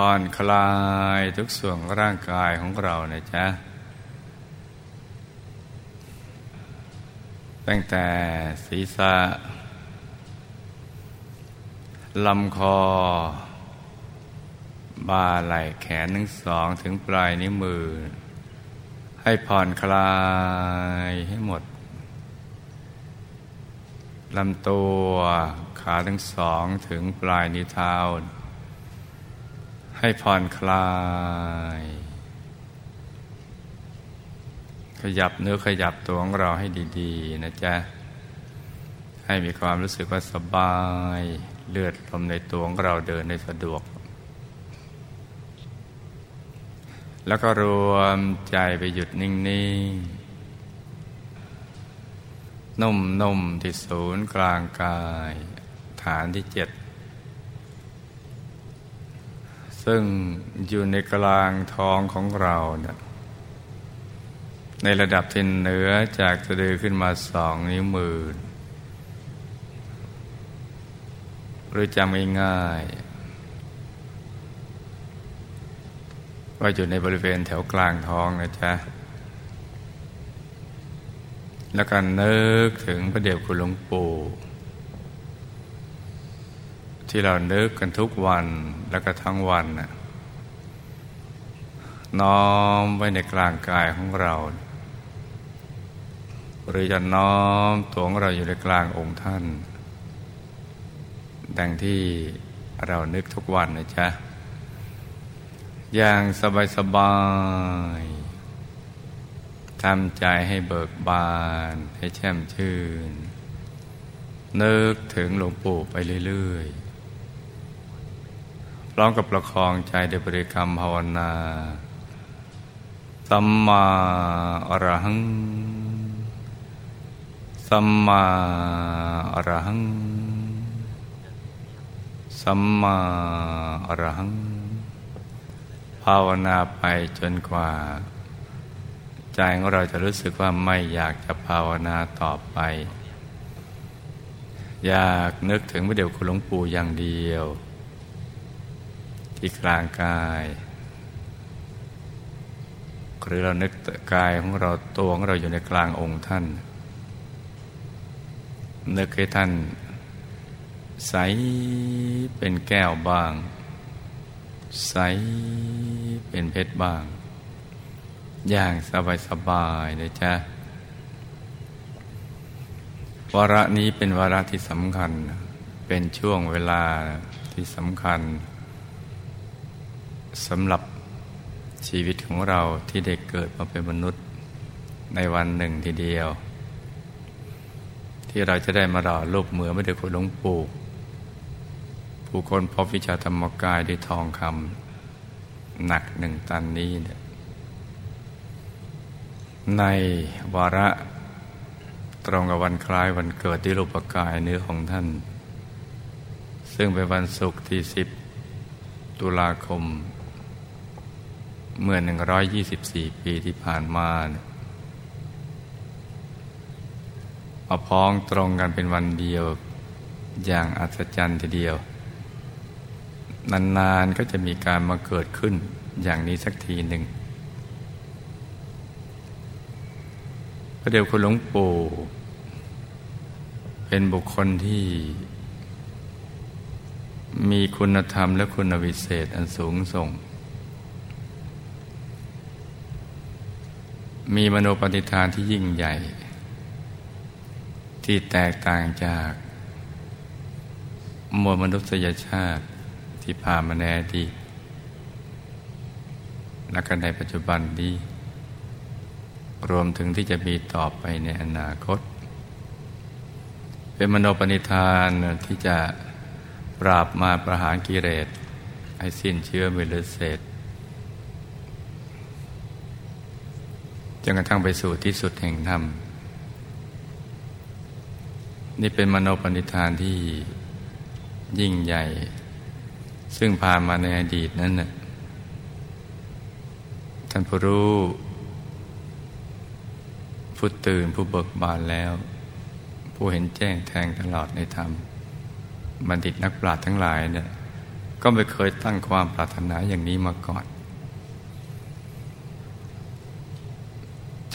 ผ่อนคลายทุกส่วนร่างกายของเรานะจ๊ะ ตั้งแต่ศีรษะลำคอ บ่าไหล่แขนทั้งสองถึงปลายนิ้วมือ ให้ผ่อนคลายให้หมดลำตัวขาทั้งสองถึงปลายนิ้วเท้า ให้ผ่อนคลาย ขยับเนื้อขยับตัวของเราให้ดีๆ นะจ๊ะ ให้มีความรู้สึกว่าสบาย เลือดลมในตัวของเราเดินได้สะดวก แล้วก็รวมใจไปหยุดนิ่ง ๆ นุ่ม ๆ ที่ศูนย์กลางกาย ฐานที่เจ็ด ซึ่งอยู่ในกลางท้องของเราเนี่ยในระดับที่เหนือจากสะดือขึ้นมาสองนิ้วมือหรือจำง่ายๆว่าอยู่ในบริเวณแถวกลางท้องนะจ๊ะ แล้วก็นึกถึงพระเดชคุณหลวงปู่ ที่เรานึกกันทุกวันแล้วก็ทั้งวันน่ะน้อมไว้ในกลางกายของเรา หรือจะน้อมตัวของเราอยู่ในกลางองค์ท่าน ดังที่เรานึกทุกวันนะจ๊ะ อย่างสบายสบายทำใจให้เบิกบาน ให้แช่มชื่น นึกถึงหลวงปู่ไปเรื่อย ๆ ร้องกับประคองใจด้วยบริกรรมภาวนาสัมมาอรหังสัมมาอรหังสัมมาอรหัง ภาวนาไปจนกว่า ใจของเราจะรู้สึกว่าไม่อยากจะภาวนาต่อไป อยากนึกถึงพระเดชคุณหลวงปู่อย่างเดียว ที่กลางกาย หรือเรานึกกายของเราตัวของเราอยู่ในกลางองค์ท่าน นึกให้ท่าน ใสเป็นแก้วบ้าง ใสเป็นเพชรบ้าง อย่างสบายสบายเลยจ้ะวาระนี้เป็นวาระที่สำคัญ เป็นช่วงเวลาที่สำคัญ สำหรับชีวิตของเราที่ได้เกิดมาเป็นมนุษย์ในวันหนึ่งทีเดียว ที่เราจะได้มาหล่อรูปเหมือนไม่ได้คุณหลวงปู่ผู้คนพบวิชาธรรมกายด้วยทองคำหนักหนึ่งตันนี้เนี่ยในวาระตรงกับวันคล้ายวันเกิดที่รูปกายเนื้อของท่าน ซึ่งเป็นวันศุกร์ที่สิบตุลาคม เมื่อ 124 ปีที่ผ่านมามาพ้องตรงกันเป็นวันเดียว อย่างอัศจรรย์ทีเดียว นานๆก็จะมีการมาเกิดขึ้นอย่างนี้สักทีหนึ่งพระเดชคุณหลวงปู่เป็นบุคคลที่ มีคุณธรรมและคุณวิเศษอันสูงส่ง มีมโนปฏิทานที่ยิ่งใหญ่ ที่แตกต่างจากมวลมนุษยชาติที่ผ่านมาแน่ดีและกันในปัจจุบันนี้ รวมถึงที่จะมีต่อไปในอนาคต เป็นมโนปณิธานที่จะปราบมาประหารกิเลสให้สิ้นเชื้อมิเลเศษ จนกระทั่งไปสู่ที่สุดแห่งธรรม นี่เป็นมโนปณิธานที่ยิ่งใหญ่ ซึ่งผ่านมาในอดีตนั้นน่ะท่านผู้รู้ผู้ตื่นผู้เบิกบานแล้ว ผู้เห็นแจ้งแทงตลอดในธรรม บัณฑิตนักปราชญ์ทั้งหลายเนี่ยก็ไม่เคยตั้งความปรารถนาอย่างนี้มาก่อน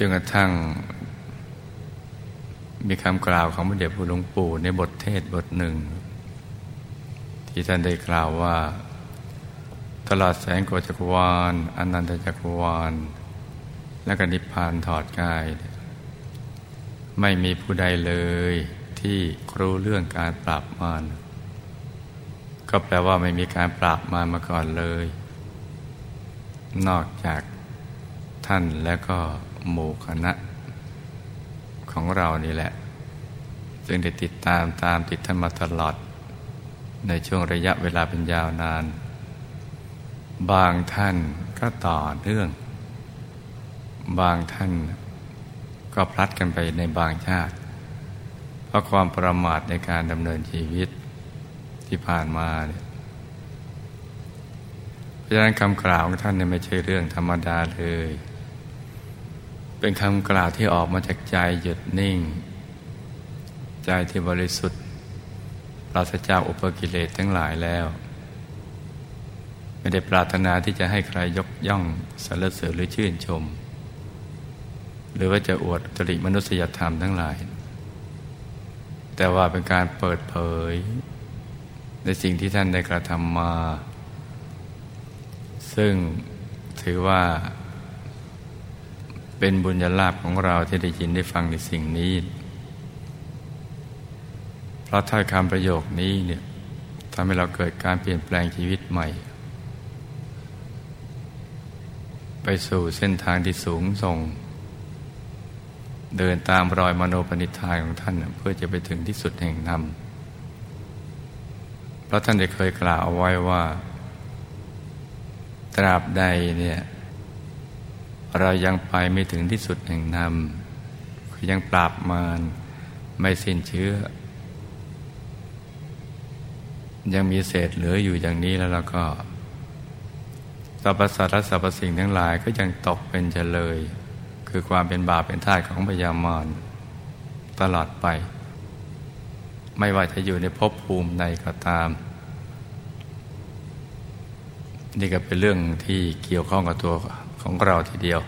นกระทั่ง มีคำกล่าวของพระเดชพระหลวงปู่ในบทเทศบทหนึ่ง ที่ท่านได้กล่าวว่า ตลอดแสงโกจักรวาลอนันตจักรวาล และกนิพพานถอดกาย ไม่มีผู้ใดเลยที่รู้เรื่องการปราบมารก็แปลว่าไม่มีการปราบมารมาก่อนเลย นอกจากท่านและก็ หมู่คณะ ของเรานี่แหละ ซึ่งได้ติดตามตามติดท่านมาตลอด ในช่วงระยะเวลาเป็นยาวนาน บางท่านก็ต่อเนื่อง บางท่านก็พลัดกันไปในบางชาติ เพราะความประมาทในการดำเนินชีวิตที่ผ่านมาเนี่ยเพราะฉะนั้นคำกล่าวของท่านเนี่ยไม่ใช่เรื่องธรรมดาเลย เป็นคำกล่าวที่ออกมาจากใจหยุดนิ่ง ใจที่บริสุทธิ์ปราศจากอุปกิเลสทั้งหลายแล้ว ไม่ได้ปรารถนาที่จะให้ใครยกย่องสรรเสริญหรือชื่นชม หรือว่าจะอวดตริมนุษยธรรมทั้งหลาย แต่ว่าเป็นการเปิดเผย ในสิ่งที่ท่านได้กระทำมา ซึ่งถือว่า เป็นบุญญาลาภของเราที่ได้ยินได้ฟังในสิ่งนี้ เพราะถ้อยคำประโยคนี้เนี่ยทำให้เราเกิดการเปลี่ยนแปลงชีวิตใหม่ ไปสู่เส้นทางที่สูงส่ง เดินตามรอยมโนปณิธานของท่าน เพื่อจะไปถึงที่สุดแห่งธรรมเพราะท่านได้เคยกล่าวเอาไว้ว่า ตราบใดเนี่ย เรายังไปไม่ถึงที่สุดแห่งธรรมคือยังปราบมารไม่สิ้นเชื้อ ยังมีเศษเหลืออยู่อย่างนี้แล้วเราก็สรรพสัตว์และสรรพสิ่งทั้งหลายก็ยังตกเป็นเฉลย คือความเป็นบาปเป็นท่าของพยามารตลอดไป ไม่ว่าจะอยู่ในภพภูมิใดก็ตาม นี่ก็เป็นเรื่องที่เกี่ยวข้องกับตัว ของเราทีเดียว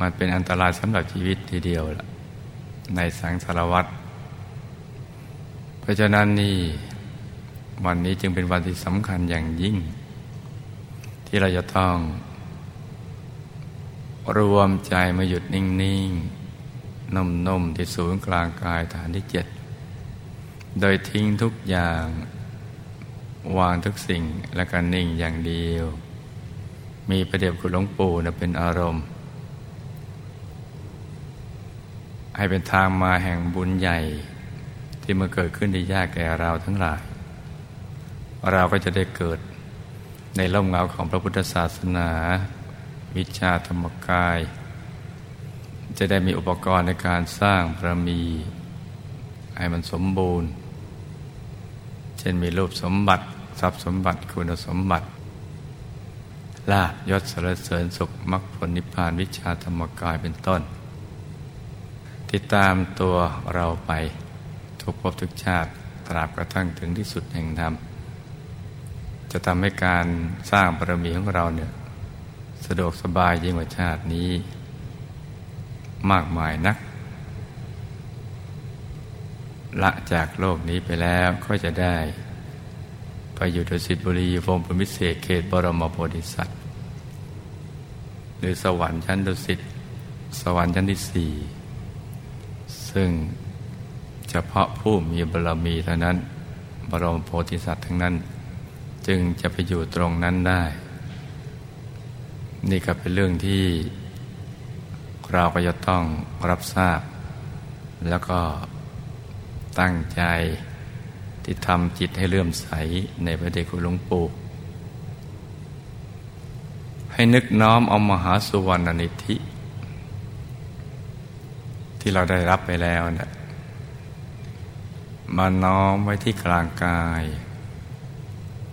มันเป็นอันตรายสำหรับชีวิตทีเดียวละในสังสารวัตรเพราะฉะนั้นนี่วันนี้จึงเป็นวันที่สำคัญอย่างยิ่ง ที่เราจะต้อง รวมใจมาหยุดนิ่งๆนุ่มๆที่ศูนย์กลางกายฐานที่เจ็ดโดยทิ้งทุกอย่าง วางทุกสิ่งและก็นิ่งอย่างเดียว มีประเดี๋ยวคุณหลวงปู่นะเป็นอารมณ์ ให้เป็นทางมาแห่งบุญใหญ่ ที่มาเกิดขึ้นได้ยากแก่เราทั้งหลาย เราก็จะได้เกิดในร่มเงาของพระพุทธศาสนา วิชาธรรมกาย จะได้มีอุปกรณ์ในการสร้างพระมี ให้มันสมบูรณ์ เช่นมีรูปสมบัติ ทรัพย์สมบัติคุณสมบัติ ลาบยศสรเสริญสุขมรรคผลนิพพานวิชาธรรมกายเป็นต้น ติดตามตัวเราไปทุกภพทุกชาติตราบกระทั่งถึงที่สุดแห่งธรรม จะทำให้การสร้างบารมีของเราเนี่ยสะดวกสบายยิ่งกว่าชาตินี้ มากมายนัก ละจากโลกนี้ไปแล้วก็จะได้ไปอยู่ดุสิตบุรีวงพรมิเศษเขตบรมโพธิสัตว หรือสวรรค์ชั้นดุสิตสวรรค์ชั้นที่สี่ซึ่งเฉพาะผู้มีบารมีเท่านั้น บรมโพธิสัตว์ทั้งนั้น จึงจะไปอยู่ตรงนั้นได้ นี่ก็เป็นเรื่องที่เราก็จะต้องรับทราบ แล้วก็ตั้งใจที่ทำจิตให้เลื่อมใสในพระเดชคุณหลวงปู่ ให้นึกน้อมเอามหาสุวรรณนิธิ ที่เราได้รับไปแล้วเนี่ยมาน้อมไว้ที่กลางกาย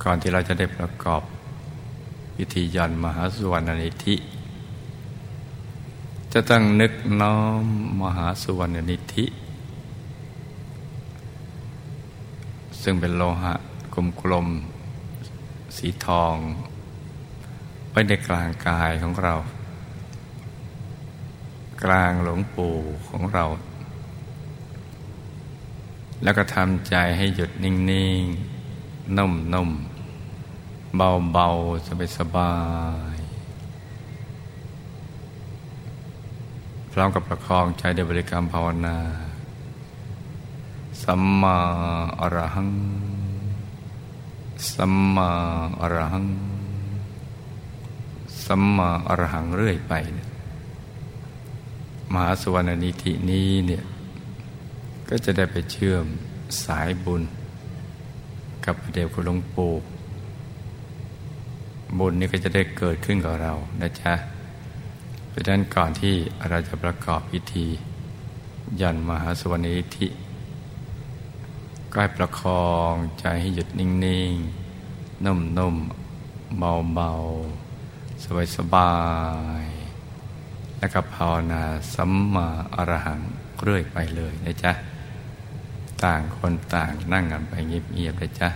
ก่อนที่เราจะได้ประกอบพิธียันมหาสุวรรณนิธิ จะต้องนึกน้อมมหาสุวรรณนิธิ ซึ่งเป็นโลหะกลมๆสีทอง ไว้ในกลางกายของเรา กลางหลวงปู่ของเรา แล้วก็ทำใจให้หยุดนิ่งๆ นุ่มๆ เบาๆ สบายสบายพร้อมกับประคองใจด้วยบริกรรมภาวนา สัมมาอรหัง สัมมาอรหัง สัมมาอรหังเรื่อยไปเนี่ยมหาสวรรณนิธินี้เนี่ยก็จะได้ไปเชื่อมสายบุญ กับเดวคุณหลวงปู่บุญนี้ก็จะได้เกิดขึ้นกับเรานะจ๊ะเพราะฉะนั้นก่อนที่เราจะประกอบพิธียันมหาสวรรณิธิก็ให้ประคองใจให้หยุดนิ่ง ๆ นุ่ม ๆ เบา ๆ สบายสบาย แล้วก็ภาวนาสัมมาอรหังเรื่อยไปเลยนะจ๊ะ ต่างคนต่างนั่งกันไปเงียบๆเลยจ๊ะ